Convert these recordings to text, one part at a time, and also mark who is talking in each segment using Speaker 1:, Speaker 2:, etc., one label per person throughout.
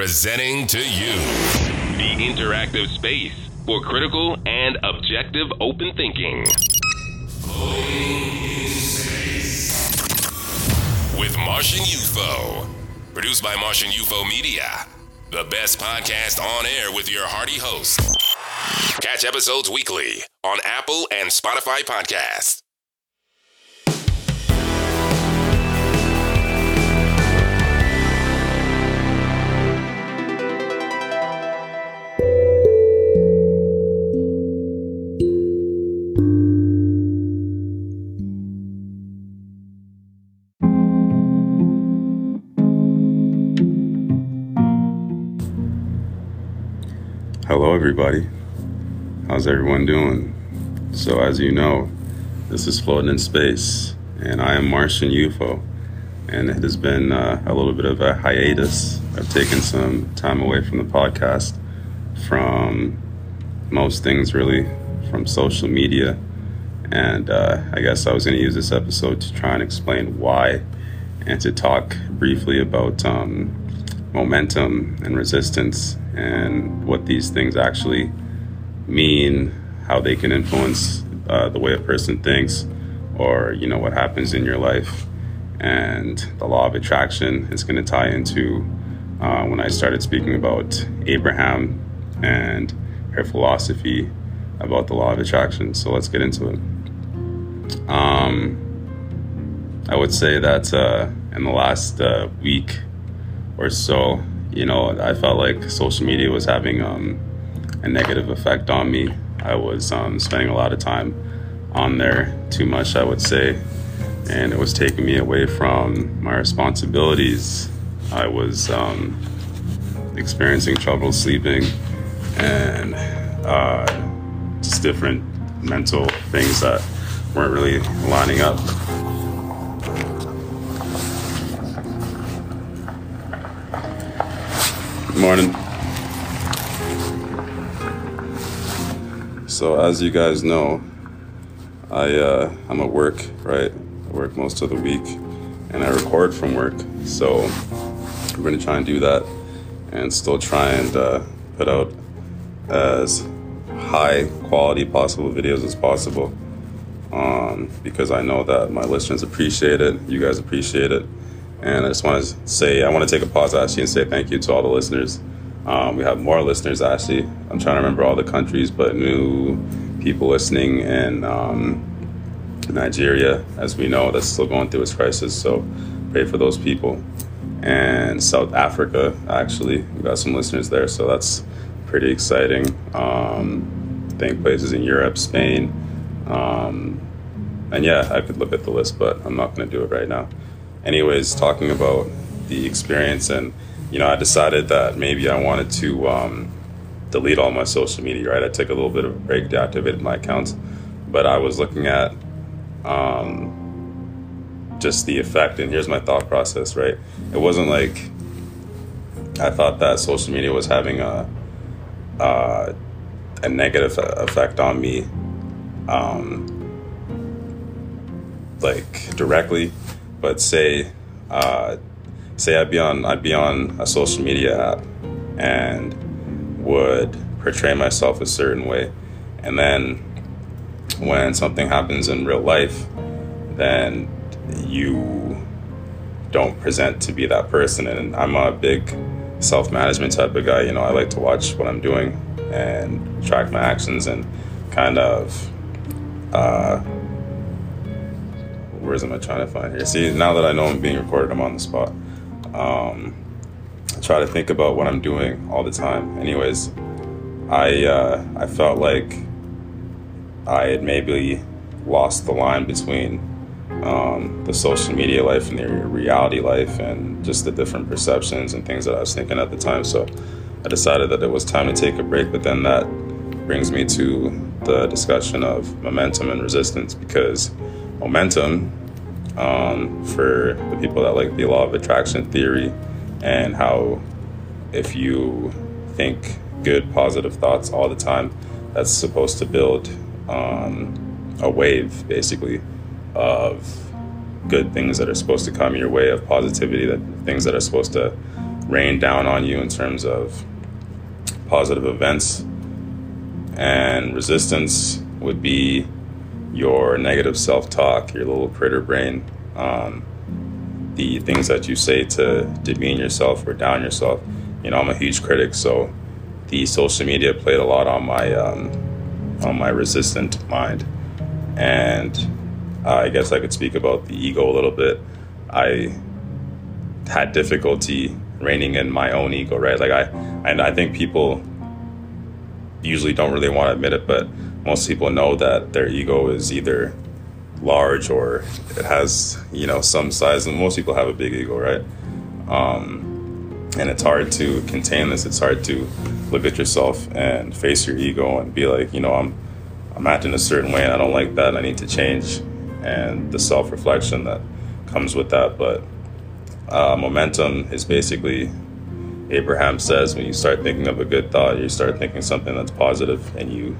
Speaker 1: presenting to you
Speaker 2: the interactive space for critical and objective open thinking.
Speaker 1: with Martian UFO. Produced by Martian UFO Media, the best podcast on air with your hearty host. Catch episodes weekly on Apple and Spotify podcasts.
Speaker 3: Everybody. How's everyone doing? So, as you know, this is Floating in Space, and I am Martian UFO. And it has been uh, a little bit of a hiatus. I've taken some time away from the podcast, from most things, really, from social media. And uh, I guess I was going to use this episode to try and explain why and to talk briefly about um, momentum and resistance and what these things actually mean, how they can influence uh, the way a person thinks, or you know what happens in your life. And the law of attraction is going to tie into uh, when I started speaking about Abraham and her philosophy about the law of attraction. So let's get into it. Um, I would say that uh, in the last uh, week or so, you know, I felt like social media was having um, a negative effect on me. I was um, spending a lot of time on there, too much, I would say, and it was taking me away from my responsibilities. I was um, experiencing trouble sleeping and uh, just different mental things that weren't really lining up. Morning. So as you guys know, I uh, I'm at work, right? I work most of the week, and I record from work. So I'm gonna try and do that, and still try and uh, put out as high quality possible videos as possible. Um, because I know that my listeners appreciate it, you guys appreciate it, and I just want to say, I want to take a pause actually and say thank you to all the listeners. Um, we have more listeners actually. I'm trying to remember all the countries, but new people listening in um, Nigeria, as we know, that's still going through its crisis. So pray for those people. And South Africa, actually, we got some listeners there, so that's pretty exciting. Um, I think places in Europe, Spain, um, and yeah, I could look at the list, but I'm not going to do it right now anyways, talking about the experience, and you know, I decided that maybe I wanted to um, delete all my social media. Right, I took a little bit of a break, deactivated my accounts, but I was looking at um, just the effect. And here's my thought process. Right, it wasn't like I thought that social media was having a uh, a negative effect on me, um, like directly but say uh, say I'd be on I'd be on a social media app and would portray myself a certain way, and then when something happens in real life, then you don't present to be that person. And I'm a big self management type of guy. You know, I like to watch what I'm doing and track my actions and kind of. Uh, words am I trying to find here? See, now that I know I'm being recorded, I'm on the spot. Um, I try to think about what I'm doing all the time. Anyways, I uh, I felt like I had maybe lost the line between um, the social media life and the reality life, and just the different perceptions and things that I was thinking at the time. So I decided that it was time to take a break. But then that brings me to the discussion of momentum and resistance because momentum um, for the people that like the law of attraction theory and how if you think good positive thoughts all the time that's supposed to build um, a wave basically of good things that are supposed to come your way of positivity that things that are supposed to rain down on you in terms of positive events. And resistance would be your negative self talk, your little critter brain, um, the things that you say to demean yourself or down yourself. You know, I'm a huge critic, so the social media played a lot on my um, on my resistant mind, and I guess I could speak about the ego a little bit. I had difficulty reining in my own ego, right? Like I, and I think people usually don't really want to admit it, but most people know that their ego is either large or it has, you know, some size. And most people have a big ego, right? Um, and it's hard to contain this. It's hard to look at yourself and face your ego and be like, you know, I'm, I'm acting a certain way and I don't like that. I need to change, and the self reflection that comes with that. But uh, momentum is basically Abraham says when you start thinking of a good thought, you start thinking something that's positive, and you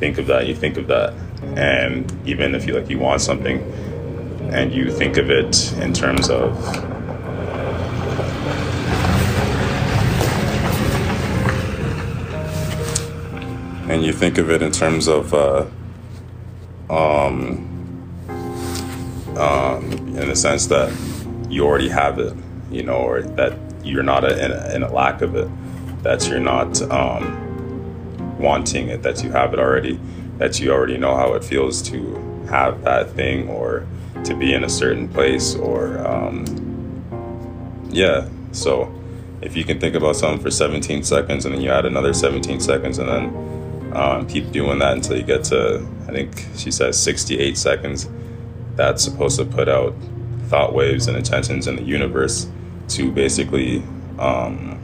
Speaker 3: think of that, you think of that, and even if you like you want something, and you think of it in terms of and you think of it in terms of uh, um, um, in the sense that you already have it, you know, or that you're not a, in, a, in, a, lack of it, that you're not um, wanting it, that you have it already, that you already know how it feels to have that thing or to be in a certain place or, um, yeah. So if you can think about something for 17 seconds and then you add another 17 seconds and then um, keep doing that until you get to, I think she says 68 seconds, that's supposed to put out thought waves and intentions in the universe to basically um,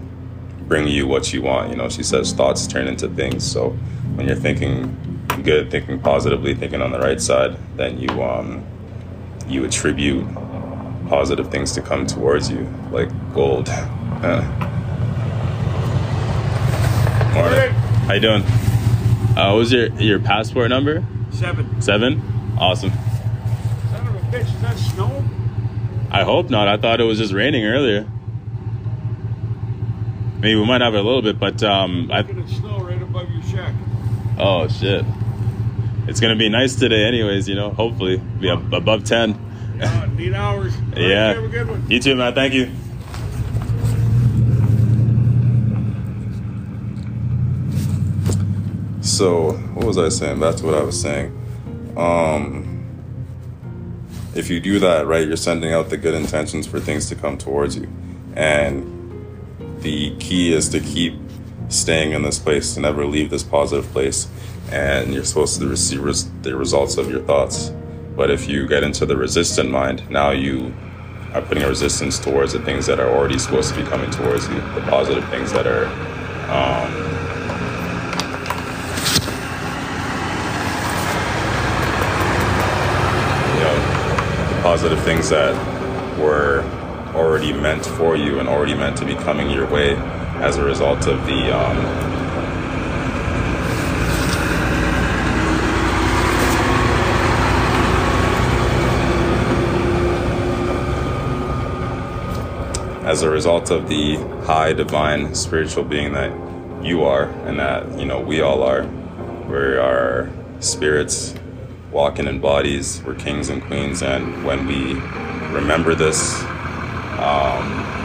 Speaker 3: bring you what you want. You know, she says thoughts turn into things. So when you're thinking good, thinking positively, thinking on the right side, then you um, you attribute positive things to come towards you, like gold. Uh. Morning. How you doing? Uh, what was your your passport number?
Speaker 4: Seven.
Speaker 3: Seven. Awesome.
Speaker 4: Son of a bitch, is that snow?
Speaker 3: I hope not. I thought it was just raining earlier. Maybe we might have it a little bit, but um, I.
Speaker 4: Look at snow right above your shack.
Speaker 3: Oh shit! It's gonna be nice today, anyways. You know, hopefully be up above ten.
Speaker 4: Yeah, neat hours. All right,
Speaker 3: yeah.
Speaker 4: Have a good one.
Speaker 3: You too, man. Thank you. So, what was I saying? That's what I was saying. Um, if you do that right, you're sending out the good intentions for things to come towards you. And the key is to keep staying in this place, to never leave this positive place. And you're supposed to receive res- the results of your thoughts. But if you get into the resistant mind, now you are putting a resistance towards the things that are already supposed to be coming towards you, the positive things that are. Um, you know, the positive things that were already meant for you and already meant to be coming your way as a result of the um, as a result of the high divine spiritual being that you are and that you know we all are we are spirits walking in bodies we're kings and queens and when we remember this um,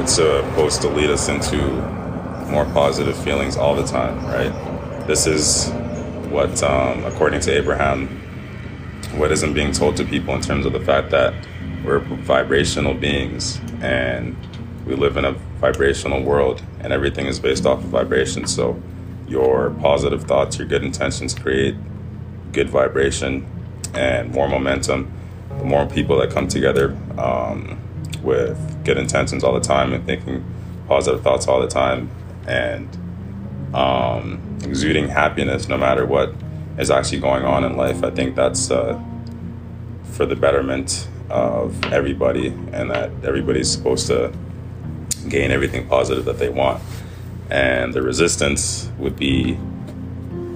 Speaker 3: it's supposed to lead us into more positive feelings all the time, right? This is what, um, according to Abraham, what isn't being told to people in terms of the fact that we're vibrational beings and we live in a vibrational world and everything is based off of vibration. So, your positive thoughts, your good intentions create good vibration and more momentum. The more people that come together um, with good intentions all the time and thinking positive thoughts all the time and um, exuding happiness no matter what is actually going on in life, I think that's uh, for the betterment of everybody and that everybody's supposed to gain everything positive that they want and the resistance would be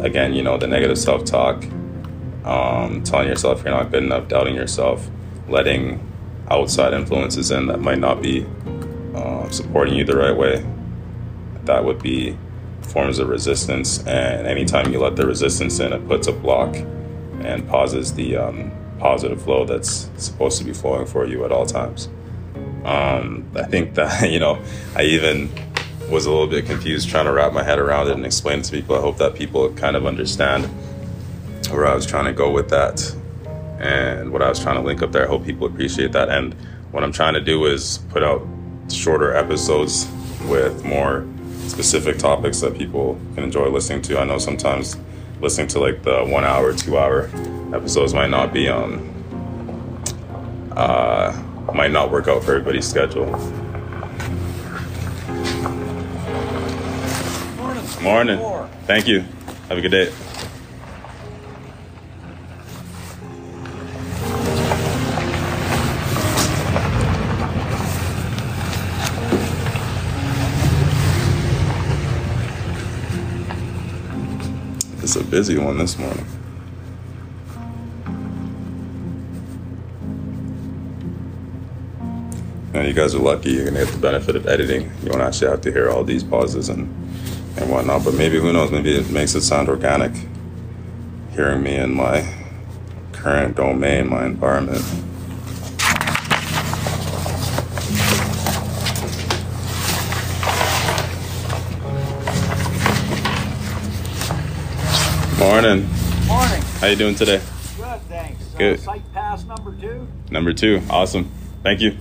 Speaker 3: again, you know, the negative self talk, um, telling yourself you're not good enough, doubting yourself, letting outside influences in that might not be uh, supporting you the right way. That would be forms of resistance. And anytime you let the resistance in, it puts a block and pauses the um, positive flow that's supposed to be flowing for you at all times. Um, I think that, you know, I even was a little bit confused trying to wrap my head around it and explain it to people. I hope that people kind of understand where I was trying to go with that and what I was trying to link up there. I hope people appreciate that. And what I'm trying to do is put out shorter episodes with more specific topics that people can enjoy listening to. I know sometimes listening to like the one hour, two hour episodes might not be um uh might not work out for everybody's schedule.
Speaker 4: Morning.
Speaker 3: Thank you. Have a good day. It's a busy one this morning. Now you guys are lucky you're gonna get the benefit of editing. You won't actually have to hear all these pauses and whatnot. But maybe who knows? Maybe it makes it sound organic. Hearing me in my current domain, my environment. Morning.
Speaker 4: Morning.
Speaker 3: How you doing today?
Speaker 4: Good, thanks.
Speaker 3: Good.
Speaker 4: Uh, site pass number two.
Speaker 3: Number two. Awesome. Thank you.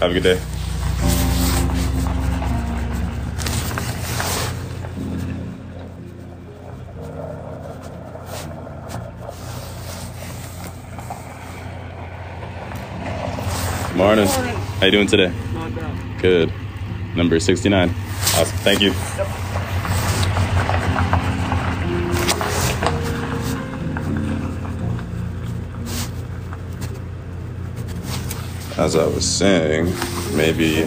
Speaker 3: Have a good day. Morning. How you doing today? Good. Number 69. Awesome. Thank you. As I was saying, maybe,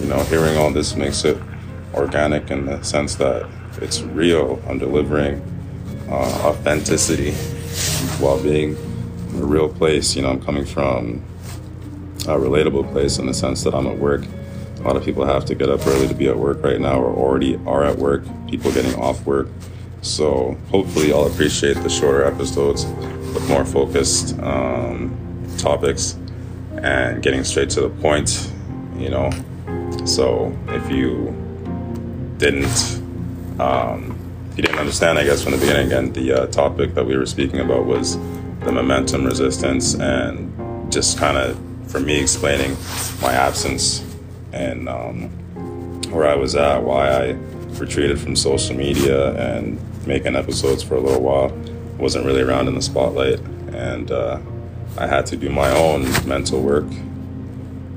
Speaker 3: you know, hearing all this makes it organic in the sense that it's real. I'm delivering uh, authenticity while being in a real place. You know, I'm coming from a relatable place in the sense that I'm at work. A lot of people have to get up early to be at work right now, or already are at work. People getting off work. So hopefully, I'll appreciate the shorter episodes with more focused um, topics and getting straight to the point. You know, so if you didn't um, if you didn't understand, I guess from the beginning, again, the uh, topic that we were speaking about was the momentum resistance and just kind of for me explaining my absence and um, where I was at, why I retreated from social media and making episodes for a little while. Wasn't really around in the spotlight, and uh, I had to do my own mental work.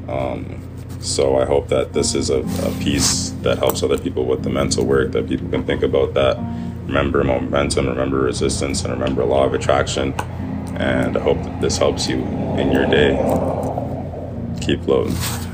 Speaker 3: Um, so I hope that this is a, a piece that helps other people with the mental work, that people can think about that. Remember momentum, remember resistance, and remember law of attraction. And I hope that this helps you in your day. Keep floating.